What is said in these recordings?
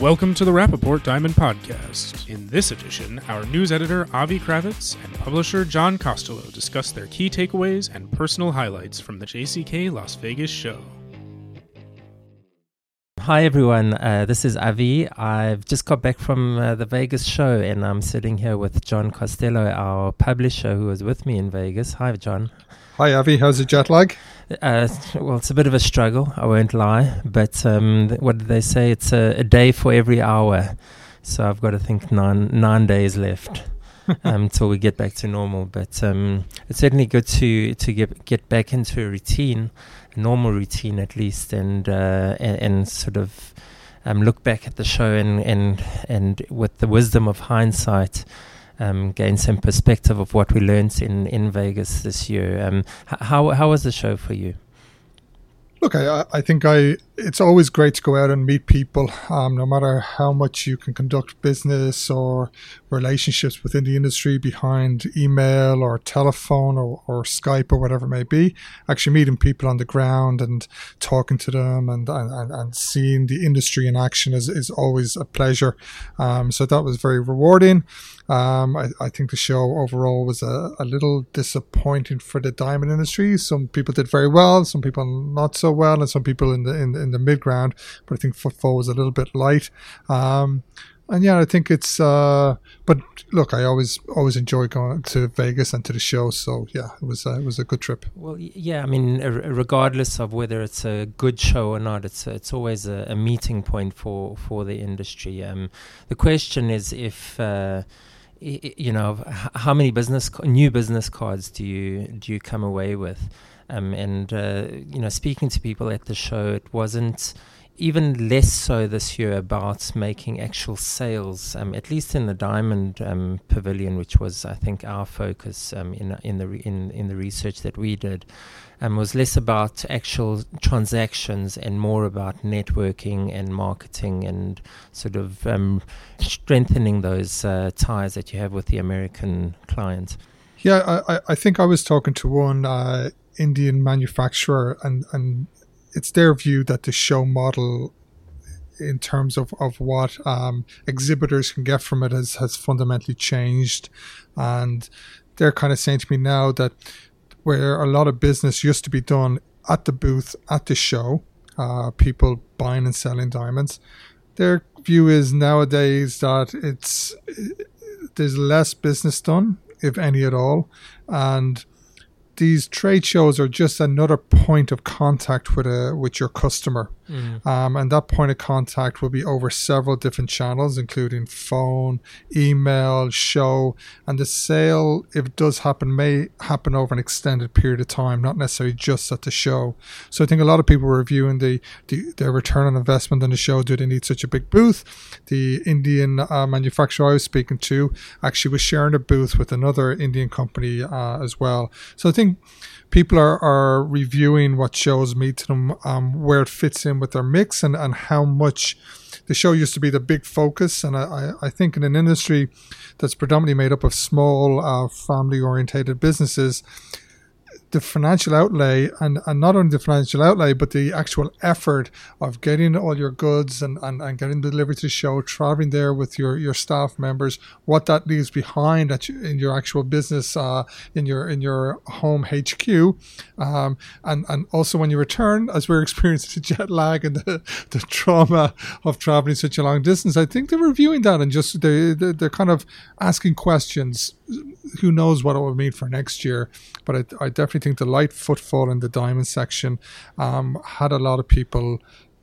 Welcome to the Rapaport Diamond Podcast. In this edition, our news editor Avi Krawitz and publisher John Costello discuss their key takeaways and personal highlights from the JCK Las Vegas show. Hi everyone, uh, this is Avi. I've just got back from uh, the Vegas show and I'm sitting here with John Costello, our publisher who was with me in Vegas. Hi, John. Hi, Avi. How's the jet lag? Uh, well, it's a bit of a struggle, I won't lie. But um, what did they say? It's a, a, day for every hour. So I've got to think nine, nine days left until um, we get back to normal. But um, it's certainly good to, to get, get back into a routine, a normal routine at least, and, uh, and, and, sort of um, look back at the show and, and, and with the wisdom of hindsight um, gain some perspective of what we learned in, in Vegas this year. Um, how how was the show for you? Look, I, I think I it's always great to go out and meet people, um, no matter how much you can conduct business or relationships within the industry behind email or telephone or, or Skype or whatever it may be. Actually, meeting people on the ground and talking to them and, and, and seeing the industry in action is, is always a pleasure. Um, so that was very rewarding. Um, I, I, think the show overall was a, a, little disappointing for the diamond industry. Some people did very well, some people not so well, and some people in the in, in the mid ground. But I think footfall was a little bit light. Um, and yeah, I think it's. Uh, but look, I always always enjoy going to Vegas and to the show. So yeah, it was uh, it was a good trip. Well, yeah, I mean, regardless of whether it's a good show or not, it's it's always a, a meeting point for for the industry. Um, the question is if. Uh, you know, how many business new business cards do you do you come away with? Um, and uh, you know, speaking to people at the show, it wasn't even less so this year about making actual sales. Um, at least in the Diamond um, Pavilion, which was, I think, our focus um, in in the re- in in the research that we did um, was less about actual transactions and more about networking and marketing and sort of um, strengthening those uh, ties that you have with the American client. Yeah, I, I think I was talking to one uh, Indian manufacturer, and, and it's their view that the show model in terms of, of what um, exhibitors can get from it has, has fundamentally changed. And they're kind of saying to me now that where a lot of business used to be done at the booth at the show, uh, people buying and selling diamonds. Their view is nowadays that it's there's less business done, if any at all, and these trade shows are just another point of contact with a with your customer, mm. um, and that point of contact will be over several different channels, including phone, email, show, and the sale, if it does happen, may happen over an extended period of time, not necessarily just at the show. So I think a lot of people were reviewing the, the their return on investment on the show. Do they need such a big booth? The Indian uh, manufacturer I was speaking to actually was sharing a booth with another Indian company uh, as well. So I think people are, are reviewing what shows mean to them, um, where it fits in with their mix, and, and how much the show used to be the big focus. And I, I think in an industry that's predominantly made up of small, uh, family orientated businesses, the financial outlay and, and not only the financial outlay but the actual effort of getting all your goods and, and, and getting delivered to the show traveling there with your, your staff members what that leaves behind at in your actual business uh, in your in your home HQ um, and and also when you return as we're experiencing the jet lag and the, the trauma of traveling such a long distance I think they're reviewing that and just they, they're kind of asking questions who knows what it will mean for next year. But I, I definitely think the light footfall in the diamond section um, had a lot of people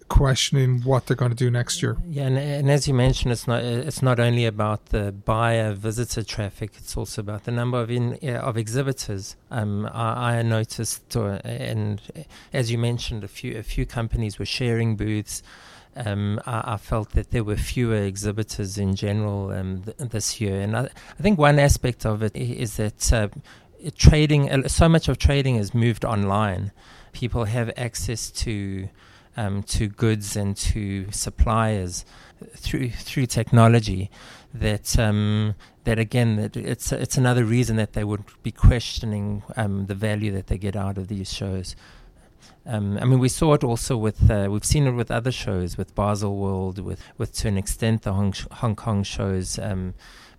questioning what they're going to do next year. Yeah, and, and, as you mentioned, it's not it's not only about the buyer visitor traffic; it's also about the number of in, uh, of exhibitors. Um, I, I noticed, uh, and as you mentioned, a few a few companies were sharing booths um, I, I, felt that there were fewer exhibitors in general um, th- this year. And I, I, think one aspect of it is that uh, trading, uh, so much of trading has moved online. People have access to um, to goods and to suppliers through through technology. That um, that again, that it's it's another reason that they would be questioning um, the value that they get out of these shows. Um, I mean, we saw it also with uh, we've seen it with other shows, with Baselworld, with with to an extent the Hong, Hong Kong shows. Um,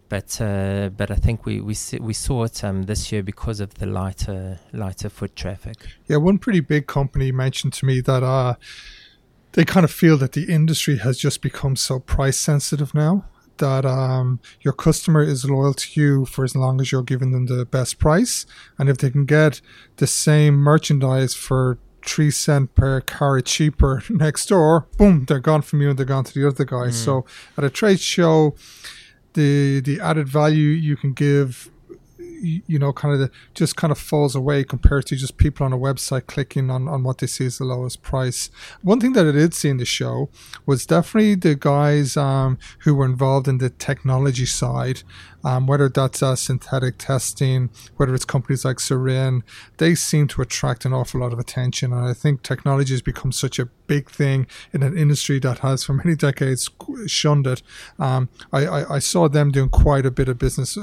but uh, but I think we we we saw it um, this year because of the lighter lighter foot traffic. Yeah, one pretty big company mentioned to me that uh, they kind of feel that the industry has just become so price sensitive now that um, your customer is loyal to you for as long as you're giving them the best price, and if they can get the same merchandise for three cent per carat cheaper next door, boom, they're gone from you and they're gone to the other guy. Mm. So at a trade show the the added value you can give you know, kind of the, just kind of falls away compared to just people on a website clicking on, on what they see as the lowest price. One thing that I did see in the show was definitely the guys um, who were involved in the technology side, um, whether that's uh, synthetic testing, whether it's companies like Sarine, they seem to attract an awful lot of attention. And I think technology has become such a big thing in an industry that has for many decades shunned it. Um, I, I, I, saw them doing quite a bit of business uh,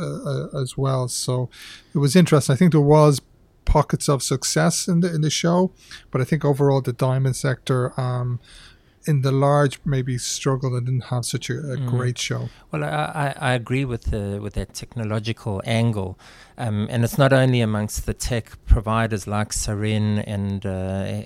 uh, as well. So it was interesting. I think there was pockets of success in the in the show, but I think overall the diamond sector um, in the large maybe struggled and didn't have such a, a mm. great show. Well, I, I agree with the with that technological angle, um, and it's not only amongst the tech providers like Sarine and uh,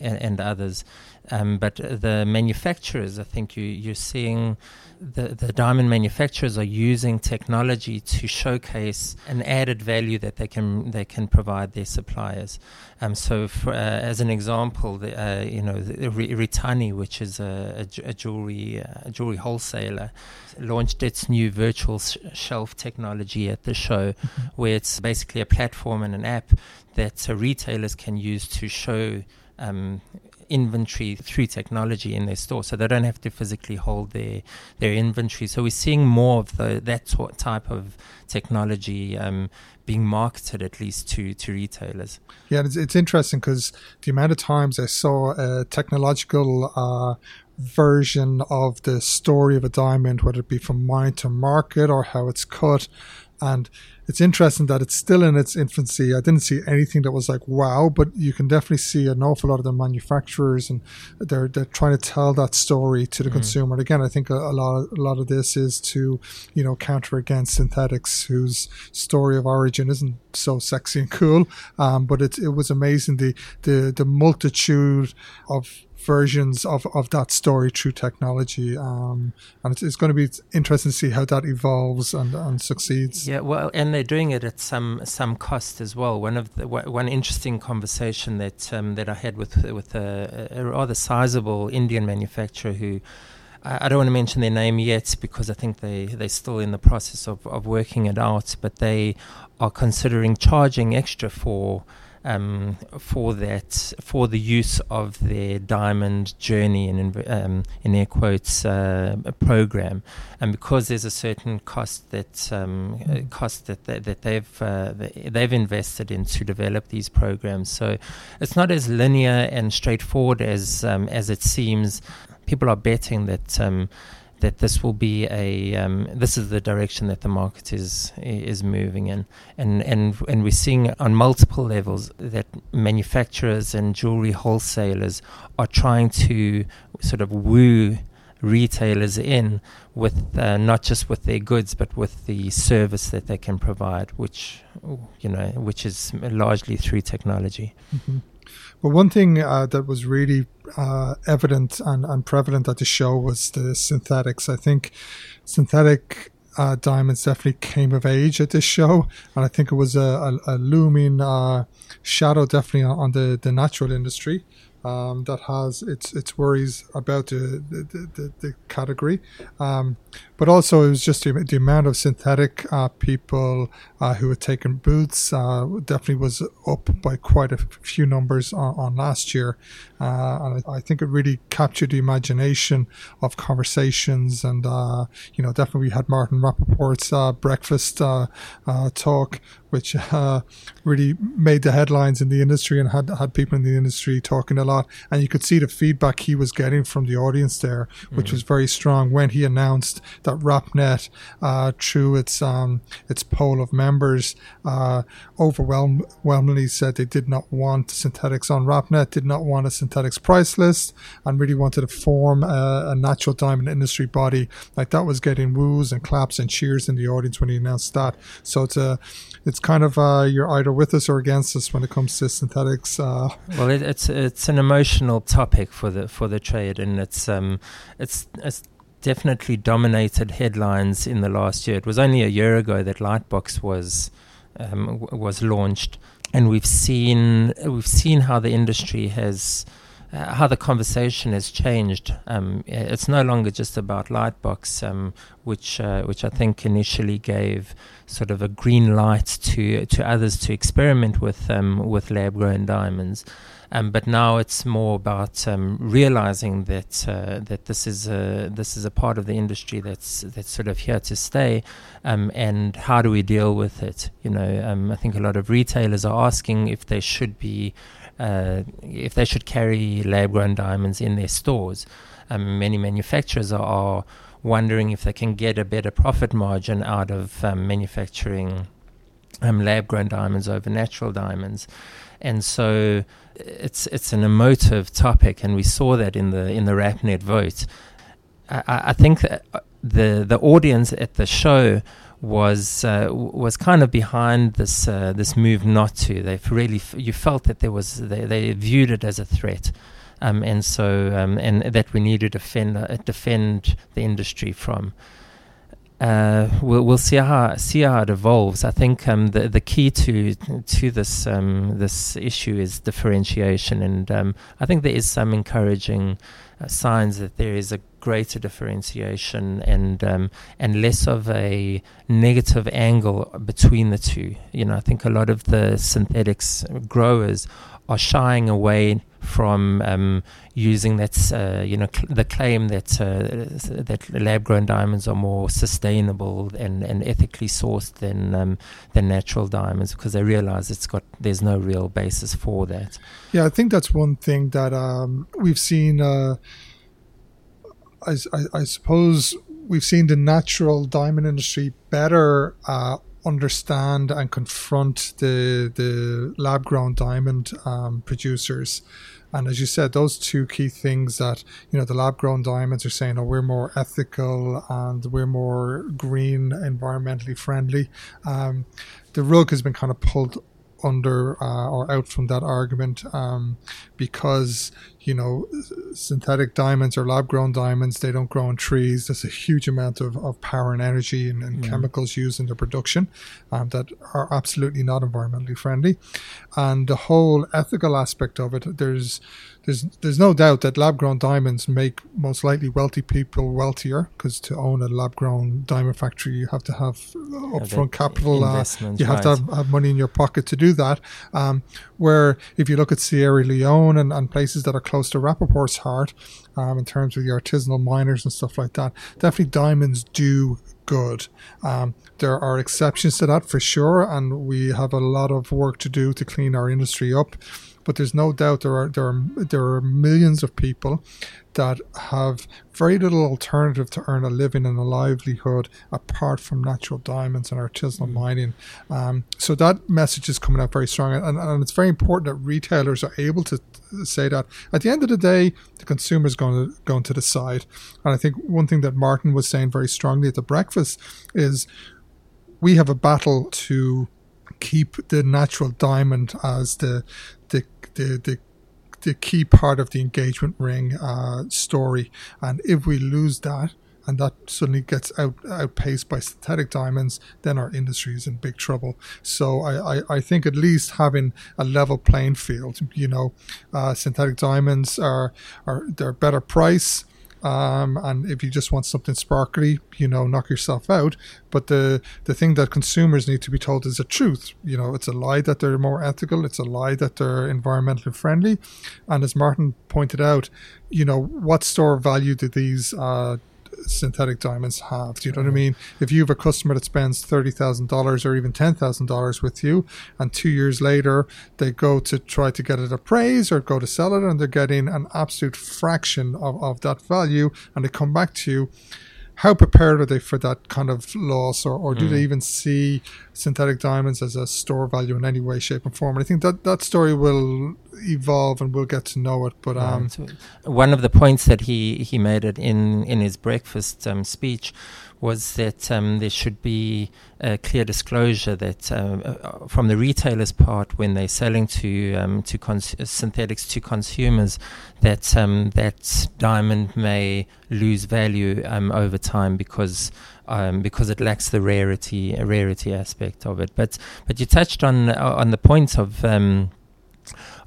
and, and, others, um, but the manufacturers. I think you you're seeing the, the diamond manufacturers are using technology to showcase an added value that they can they can provide their suppliers. Um, so, for, uh, as an example, the, uh, you know, Ritani, which is a, a, a jewelry uh, jewelry wholesaler, launched its new virtual sh- shelf technology at the show, mm-hmm. where it's basically a platform and an app that uh, retailers can use to show um, inventory through technology in their store, so they don't have to physically hold their their inventory. So we're seeing more of the that type of technology um, being marketed at least to to retailers. Yeah, it's, it's interesting because the amount of times I saw a technological. Uh, version of the story of a diamond, whether it be from mine to market or how it's cut, and it's interesting that it's still in its infancy. I didn't see anything that was like wow, but you can definitely see an awful lot of the manufacturers and they're they're trying to tell that story to the mm. consumer. And again, I think a, a, lot of, a lot of this is to you know counter against synthetics, whose story of origin isn't so sexy and cool. Um, but it it was amazing the the the multitude of versions of, of that story through technology. Um, and it's, it's, going to be interesting to see how that evolves and, and succeeds. Yeah, well, and they're doing it at some some cost as well. One of the one interesting conversation that um, that I had with with a, a rather sizable Indian manufacturer who. I don't want to mention their name yet because I think they, they're still in the process of, of working it out, but they are considering charging extra for um, for that for the use of their diamond journey and um, in air quotes uh, program, and because there's a certain cost that um, cost that they, that they've uh, they've invested in to develop these programs, so it's not as linear and straightforward as um, as it seems. People are betting that um, that this will be a um, this is the direction that the market is is moving in, and and and we're seeing on multiple levels that manufacturers and jewelry wholesalers are trying to sort of woo retailers in with uh, not just with their goods but with the service that they can provide, which you know which is largely through technology. Mm-hmm. But one thing uh, that was really uh, evident and, and prevalent at the show was the synthetics. I think synthetic uh, diamonds definitely came of age at this show, and I think it was a, a, a looming uh, shadow definitely on, on, the, the natural industry um, that has its its worries about the the, the, the category. Um, but also, it was just the, the amount of synthetic uh, people uh, who had taken booths uh, definitely was up by quite a few numbers on, on last year. Uh, and I, I, think it really captured the imagination of conversations. And, uh, you know, definitely we had Martin Rapaport's uh, breakfast talk which uh, really made the headlines in the industry and had had people in the industry talking a lot. And you could see the feedback he was getting from the audience there, which mm. was very strong when he announced that RapNet, uh, through its um, its poll of members, uh, overwhelmingly said they did not want synthetics on RapNet, did not want a synthetics price list, and really wanted to form a, a natural diamond industry body. Like that was getting woos and claps and cheers in the audience when he announced that. So it's a it's kind of uh, you're either with us or against us when it comes to synthetics. Uh. Well, it, it's it's an emotional topic for the for the trade, and it's um it's it's definitely dominated headlines in the last year. It was only a year ago that Lightbox was um, w- was launched, and we've seen we've seen how the industry has. Uh, how the conversation has changed. Um, it's no longer just about Lightbox, um, which uh, which I think initially gave sort of a green light to to others to experiment with um, with lab grown diamonds. Um, but now it's more about um, realizing that uh, that this is a this is a part of the industry that's that's sort of here to stay, um, and how do we deal with it? You know, I think a lot of retailers are asking if they should be uh, if they should carry lab grown diamonds in their stores. Um, many manufacturers are, are, wondering if they can get a better profit margin out of um, manufacturing lab grown diamonds over natural diamonds, and so it's it's an emotive topic, and we saw that in the in the RapNet vote. I, I think uh, the the audience at the show was uh, was kind of behind this uh, this move not to. They really f- you felt that there was they, they viewed it as a threat, um, and so um, and that we need to defend uh, defend the industry from uh, we'll, we'll see how see how it evolves. I think um, the the key to to this um, this issue is differentiation, and um, I think there is some encouraging uh, signs that there is a greater differentiation and um, and less of a negative angle between the two. You know, I think a lot of the synthetics growers are shying away from um, using that, uh, you know, cl- the claim that uh, that lab-grown diamonds are more sustainable and, and ethically sourced than um, than natural diamonds because they realize it's got there's no real basis for that. Yeah, I think that's one thing that um, we've seen. Uh, I, I, I, suppose we've seen the natural diamond industry better uh, understand and confront the the lab grown diamond um, producers. And as you said, those two key things that you know the lab grown diamonds are saying, oh, we're more ethical and we're more green, environmentally friendly. Um, the rug has been kind of pulled under uh, or out from that argument um, because you know synthetic diamonds or lab grown diamonds they don't grow in trees there's a huge amount of, of power and energy and, and mm. chemicals used in the production um, that are absolutely not environmentally friendly and the whole ethical aspect of it there's there's there's no doubt that lab grown diamonds make most likely wealthy people wealthier because to own a lab grown diamond factory you have to have upfront yeah, capital uh, you have right. to have, have, money in your pocket to do that um, where if you look at Sierra Leone and, and places that are close to Rapaport's heart um, in terms of the artisanal miners and stuff like that definitely diamonds do good. Um, there are exceptions to that for sure, and we have a lot of work to do to clean our industry up. But there's no doubt there are there are there are millions of people that have very little alternative to earn a living and a livelihood apart from natural diamonds and artisanal mm. mining. Um, so that message is coming out very strong, and, and it's very important that retailers are able to say that. At the end of the day, the consumer is going to going to decide. And I think one thing that Martin was saying very strongly at the breakfast is we have a battle to keep the natural diamond as the the the, the the key part of the engagement ring uh, story. And if we lose that, and that suddenly gets out, outpaced by synthetic diamonds, then our industry is in big trouble. So I, I, I think at least having a level playing field, you know, uh, synthetic diamonds are, are they're better price. Um, and if you just want something sparkly, you know, knock yourself out. But the the thing that consumers need to be told is the truth. You know, it's a lie that they're more ethical. It's a lie that they're environmentally friendly. And as Martin pointed out, you know, what store value do these uh, synthetic diamonds have. Do you know what I mean? If you have a customer that spends thirty thousand dollars or even ten thousand dollars with you, and two years later they go to try to get it appraised or go to sell it, and they're getting an absolute fraction of, of that value, and they come back to you how prepared are they for that kind of loss, or, or do Mm. they even see synthetic diamonds as a store value in any way, shape, and form? And I think that that story will evolve, and we'll get to know it. But um. One of the points that he, he made it in, in his breakfast um, speech was that um, there should be a clear disclosure that um, uh, from the retailer's part when they're selling to um, to cons- synthetics to consumers that um, that diamond may lose value um, over time because um, because it lacks the rarity rarity aspect of it. But but you touched on uh, on the point of um,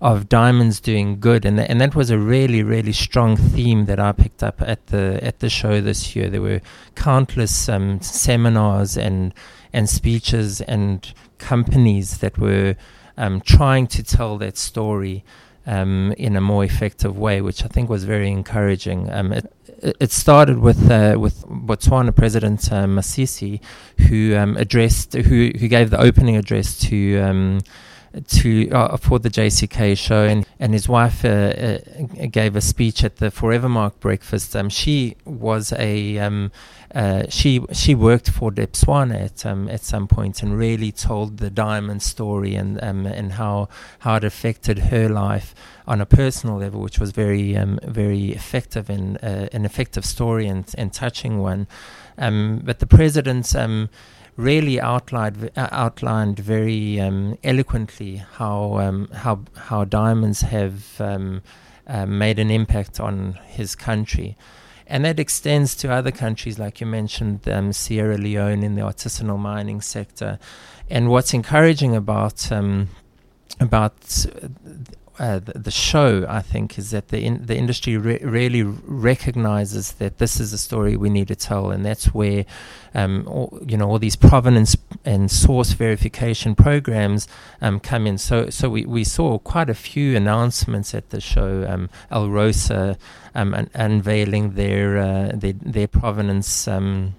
of diamonds doing good, and th- and that was a really really strong theme that I picked up at the at the show this year. There were countless um, seminars and and speeches and companies that were um, trying to tell that story um, in a more effective way, which I think was very encouraging. Um, it, it started with uh, with Botswana President uh, Masisi, who um, addressed who who gave the opening address to. To uh, for the JCK show, and and his wife uh, uh, gave a speech at the Forevermark breakfast. Um, she was a um, uh, she she worked for Debswana at um, at some point and really told the diamond story and um, and how how it affected her life on a personal level, which was very um, very effective and uh, an effective story and and touching one. Um, but the president. Um, really outlined uh, outlined very um, eloquently how um, how how diamonds have um, uh, made an impact on his country. And that extends to other countries, like you mentioned, um, Sierra Leone in the artisanal mining sector. And what's encouraging about um, about uh, the, the, show, I think, is that the in, the industry re- really recognizes that this is a story we need to tell, and that's where, um, all, you know, all these provenance and source verification programs um, come in. So, so we, we saw quite a few announcements at the show. Um, Alrosa um, un- unveiling their uh, their, their provenance um,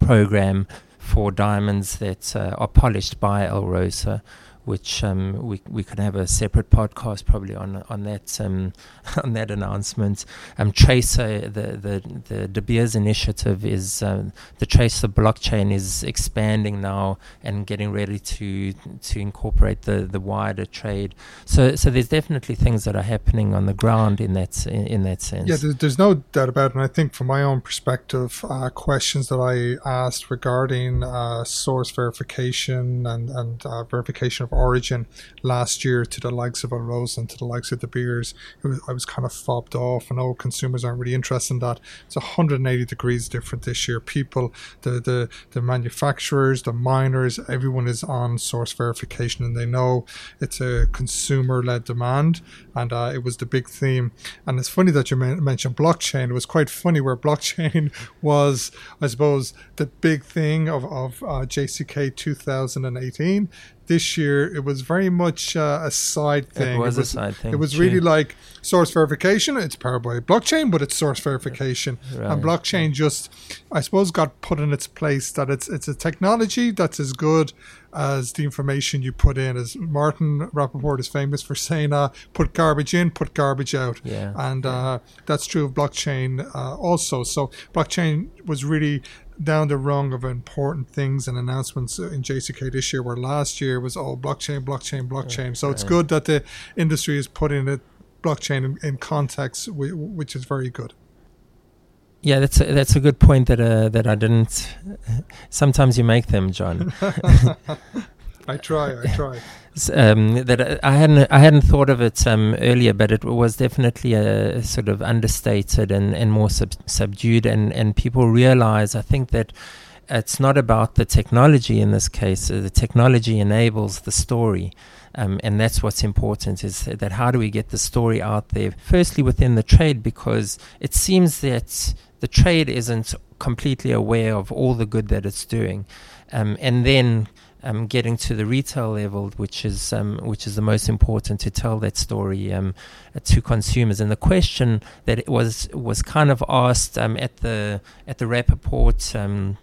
program for diamonds that uh, are polished by Alrosa which um, we we could have a separate podcast probably on on that um, on that announcement. Um, Tracer, the the the De Beers initiative is um, the Tracer blockchain is expanding now and getting ready to to incorporate the the wider trade. So so there's definitely things that are happening on the ground in that in, in that sense. Yeah, there's, there's, no doubt about it. And I think from my own perspective, uh, questions that I asked regarding uh, source verification and and uh, verification of origin last year to the likes of Alrosa and to the likes of De Beers, was, I was kind of fobbed off, and oh, consumers aren't really interested in that. It's 180 degrees different this year. People, the the the manufacturers, the miners, everyone is on source verification, and they know it's a consumer-led demand, and uh, it was the big theme. And it's funny that you mentioned blockchain. It was quite funny where blockchain was, I suppose, the big thing of of uh, JCK 2018 this year it was very much uh, a side thing. It was, it was a side thing. It was true. really like source verification. It's powered by blockchain, but it's source verification. Right. And blockchain just, I suppose, got put in its place that it's it's a technology that's as good as the information you put in. As Martin Rapaport is famous for saying, uh, "Put garbage in, put garbage out." Yeah. And uh, that's true of blockchain uh, also. So blockchain was really down the rung of important things and announcements in JCK this year, where last year was all blockchain, blockchain, blockchain. So it's good that the industry is putting it blockchain in, in context, which is very good. Yeah, that's a, that's a good point that uh, that I didn't. Sometimes you make them, John. I try, I try. Um, that I hadn't I hadn't thought of it um, earlier, but it was definitely a sort of understated and, and more sub- subdued, and, and people realize I think that it's not about the technology in this case. Uh, the technology enables the story. Um, and that's what's important is that how do we get the story out there? Firstly, within the trade, because it seems that the trade isn't completely aware of all the good that it's doing. Um, and then um, getting to the retail level, which is um, which is the most important to tell that story um, to consumers. And the question that it was was kind of asked um, at the at the Rapaport.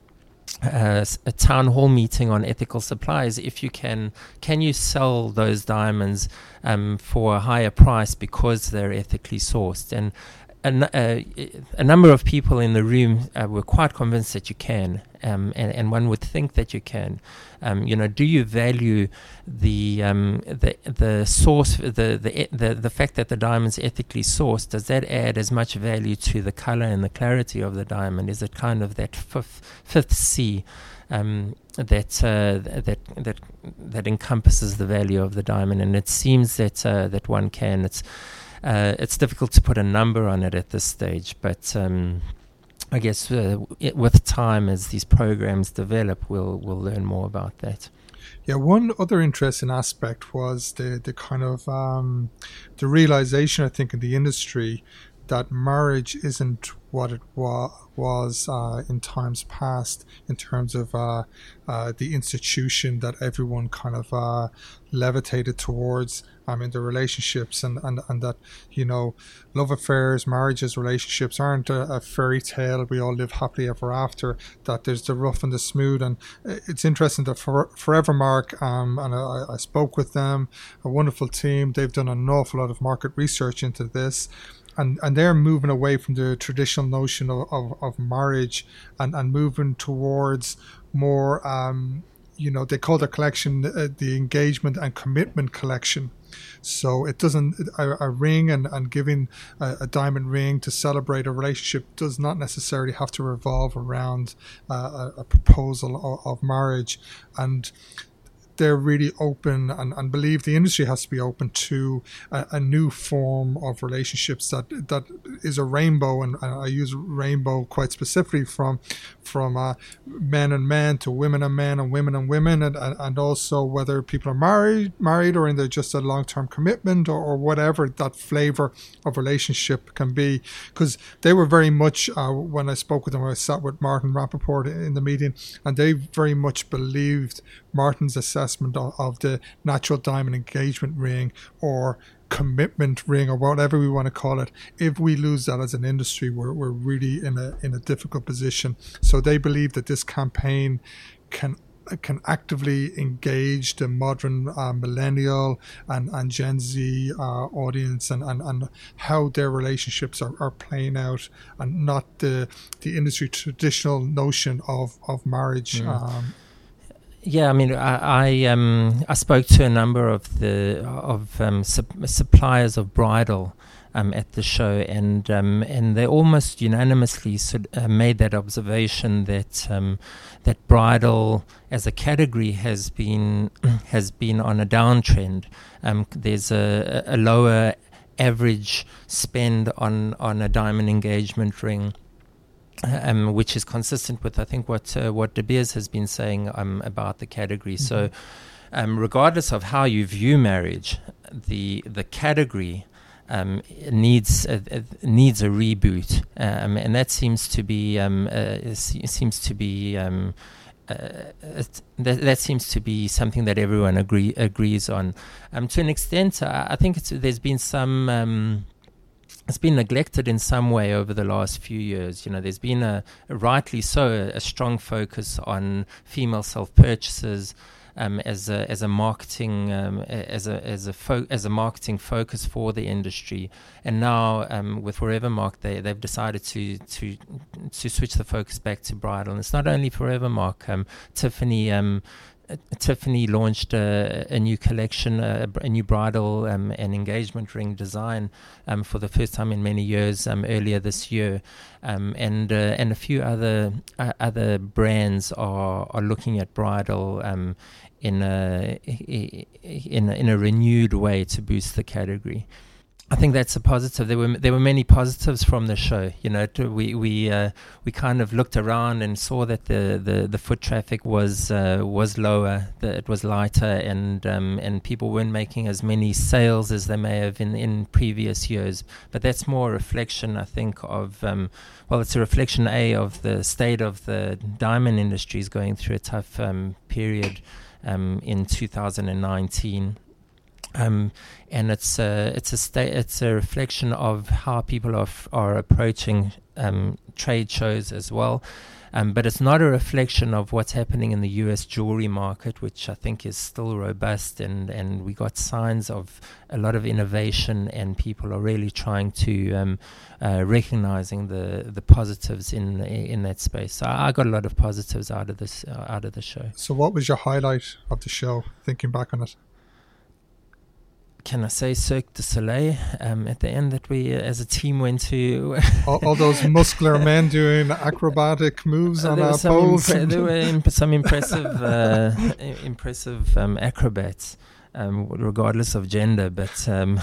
Uh, a town hall meeting on ethical supplies. If you can, can you sell those diamonds um, for a higher price because they're ethically sourced? And a, a, number of people in the room uh, were quite convinced that you can, um, and, and, one would think that you can. Um, you know, do you value the um, the the source, the, the the the fact that the diamond's ethically sourced? Does that add as much value to the color and the clarity of the diamond? Is it kind of that fifth fifth C? Um, that uh, that that that encompasses the value of the diamond, and it seems that uh, that one can. It's uh, it's difficult to put a number on it at this stage, but um, I guess uh, it, with time, as these programs develop, we'll we'll learn more about that. Yeah, one other interesting aspect was the the kind of um, the realization I think in the industry that marriage isn't what it wa- was uh, in times past in terms of uh, uh, the institution that everyone kind of uh, levitated towards um, in their relationships and, and, and that, you know, love affairs, marriages, relationships aren't a, a, fairy tale. We all live happily ever after, that there's the rough and the smooth. And it's interesting that for, Forevermark, um, and I, I spoke with them, a wonderful team. They've done an awful lot of market research into this and and they're moving away from the traditional notion of, of, of marriage and, and moving towards more um, you know they call their collection uh, the engagement and commitment collection. So it doesn't a, a ring and, and giving a, a, diamond ring to celebrate a relationship does not necessarily have to revolve around uh, a, a, proposal of, of marriage. And they're really open and, and believe the industry has to be open to a, a new form of relationships that that is a rainbow and, and I use rainbow quite specifically from from uh, men and men to women and men and women and women and, and, and also whether people are married married or in just a long-term commitment or, or whatever that flavor of relationship can be. Because they were very much uh, when I spoke with them I sat with Martin Rapaport in the meeting and they very much believed Martin's assessment of, of the natural diamond engagement ring or commitment ring or whatever we want to call it if we lose that as an industry we're, we're really in a in a difficult position so they believe that this campaign can can actively engage the modern uh, millennial and, and Gen Z uh, audience and, and, and how their relationships are, are playing out and not the the industry traditional notion of, of marriage. Mm. Um, yeah, I mean, I I, um, I spoke to a number of the of um, suppliers of bridal um, at the show, and um, and they almost unanimously sort, uh, made that observation that um, that bridal as a category has been has been on a downtrend. Um, there's a, a lower average spend on on a diamond engagement ring um, which is consistent with I think what uh, what De Beers has been saying um, about the category. Mm-hmm. So, um, regardless of how you view marriage, the the category um, needs a, a, needs a reboot, um, and that seems to be um, uh, seems to be. Uh, that, that, seems to be something that everyone agree, agrees on. to an extent, I think there's been some it's been neglected in some way over the last few years. You know, there's been a, rightly so a, strong focus on female self purchases um, as a as a marketing um, as a as a fo- as a marketing focus for the industry. And now um, with Forevermark, they they've decided to to to switch the focus back to bridal. And it's not only Forevermark. Um, Tiffany um, Tiffany launched a, a new collection, a, a new bridal um, and engagement ring design um, for the first time in many years um, earlier this year, um, and uh, and a few other uh, other brands are are looking at bridal um, in a in a, in a renewed way to boost the category. I think that's a positive. There were there were many positives from the show. You know, we we uh, we kind of looked around and saw that the, the, the foot traffic was uh, was lower, that it was lighter, and um, and people weren't making as many sales as they may have in, in previous years. But that's more a reflection, I think, of um, well, it's a reflection a of the state of the diamond industry is going through a tough um, period um, in 2019. Um, and it's a, it's a sta- it's a reflection of how people are f- are approaching um, trade shows as well. Um, but it's not a reflection of what's happening in the U.S. jewelry market, which I think is still robust, and and we got signs of a lot of innovation, and people are really trying to um, uh, recognizing the the positives in in that space. So I got a lot of positives out of this uh, out of the show. So, what was your highlight of the show? Thinking back on it can I say Cirque du Soleil um, at the end that we uh, as a team went to all, all, those muscular men doing acrobatic moves uh, on our poles. Impre- there were imp- some impressive uh, impressive um, acrobats, um, regardless of gender. But um,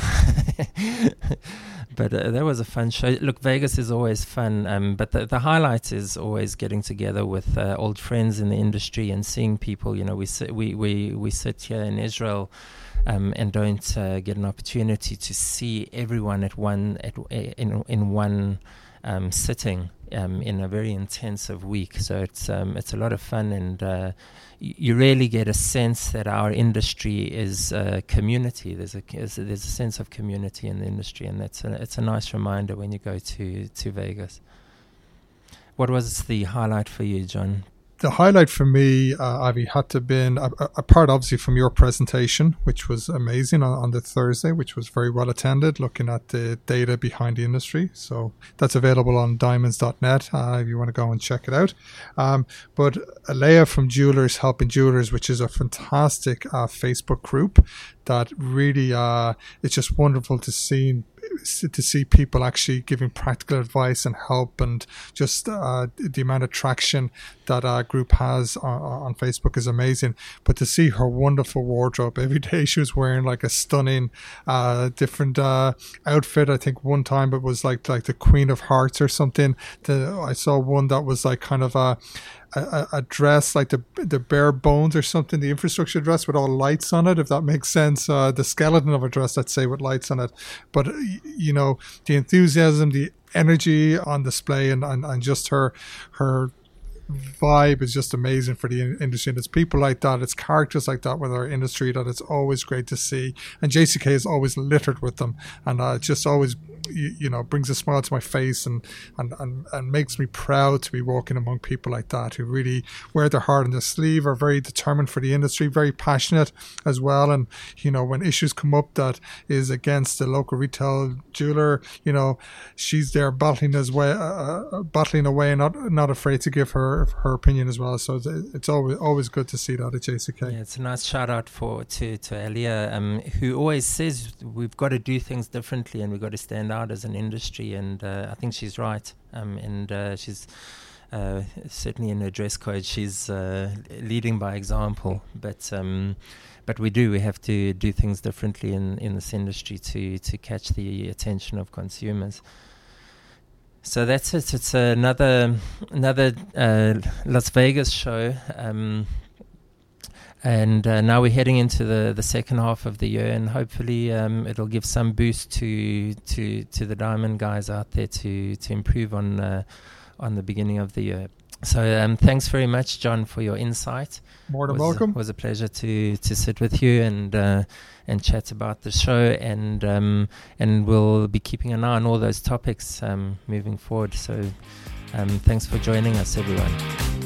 but uh, that was a fun show. Look, Vegas is always fun, um, but the, the highlight is always getting together with uh, old friends in the industry and seeing people. You know, we sit, we we we sit here in Israel um, and don't uh, get an opportunity to see everyone at one at in in one um, sitting um, in a very intensive week. So it's um, it's a lot of fun, and uh, you really get a sense that our industry is a community. There's a there's a sense of community in the industry, and that's a, it's a nice reminder when you go to to Vegas. What was the highlight for you, John? The highlight for me, uh, Avi, had to been apart obviously from your presentation, which was amazing on, on, the Thursday, which was very well attended, looking at the data behind the industry. So that's available on diamonds.net uh, if you want to go and check it out. Um, but Alea from Jewelers Helping Jewelers, which is a fantastic uh, Facebook group that really uh, it's just wonderful to see to see people actually giving practical advice and help and just uh, the amount of traction that our group has on, on, Facebook is amazing. But to see her wonderful wardrobe every day, she was wearing like a stunning, uh, different uh, outfit. I think one time it was like like the Queen of Hearts or something. The, I saw one that was like kind of a a, a, dress like the the bare bones or something, the infrastructure dress with all lights on it, if that makes sense. Uh, the skeleton of a dress, let's say, with lights on it. But you know, the enthusiasm, the energy on display, and, and, and just her her vibe is just amazing for the industry. And it's people like that, it's characters like that with our industry that it's always great to see. And JCK is always littered with them, and uh, just always you, you, know brings a smile to my face and, and and and makes me proud to be walking among people like that who really wear their heart on their sleeve, are very determined for the industry, very passionate as well. And you know when issues come up that is against the local retail jeweler, you know she's there battling as way, uh, uh, battling away, and not not afraid to give her her opinion as well. So it's always always good to see that at JCK. Yeah, it's a nice shout out for to to Elia, um, who always says we've got to do things differently and we've got to stand out as an industry. And uh, I think she's right. Um, and uh, she's uh, certainly in her dress code, she's uh, leading by example. But um, but we do we have to do things differently in in this industry to to catch the attention of consumers. So that's it. It's another another uh, Las Vegas show, um, and uh, now we're heading into the, the second half of the year, and hopefully um, it'll give some boost to to to the diamond guys out there to to improve on uh, on the beginning of the year. So um, thanks very much, John, for your insight. More than welcome. It was a pleasure to to sit with you and uh, and chat about the show, and um, and we'll be keeping an eye on all those topics um, moving forward. So um, thanks for joining us, everyone.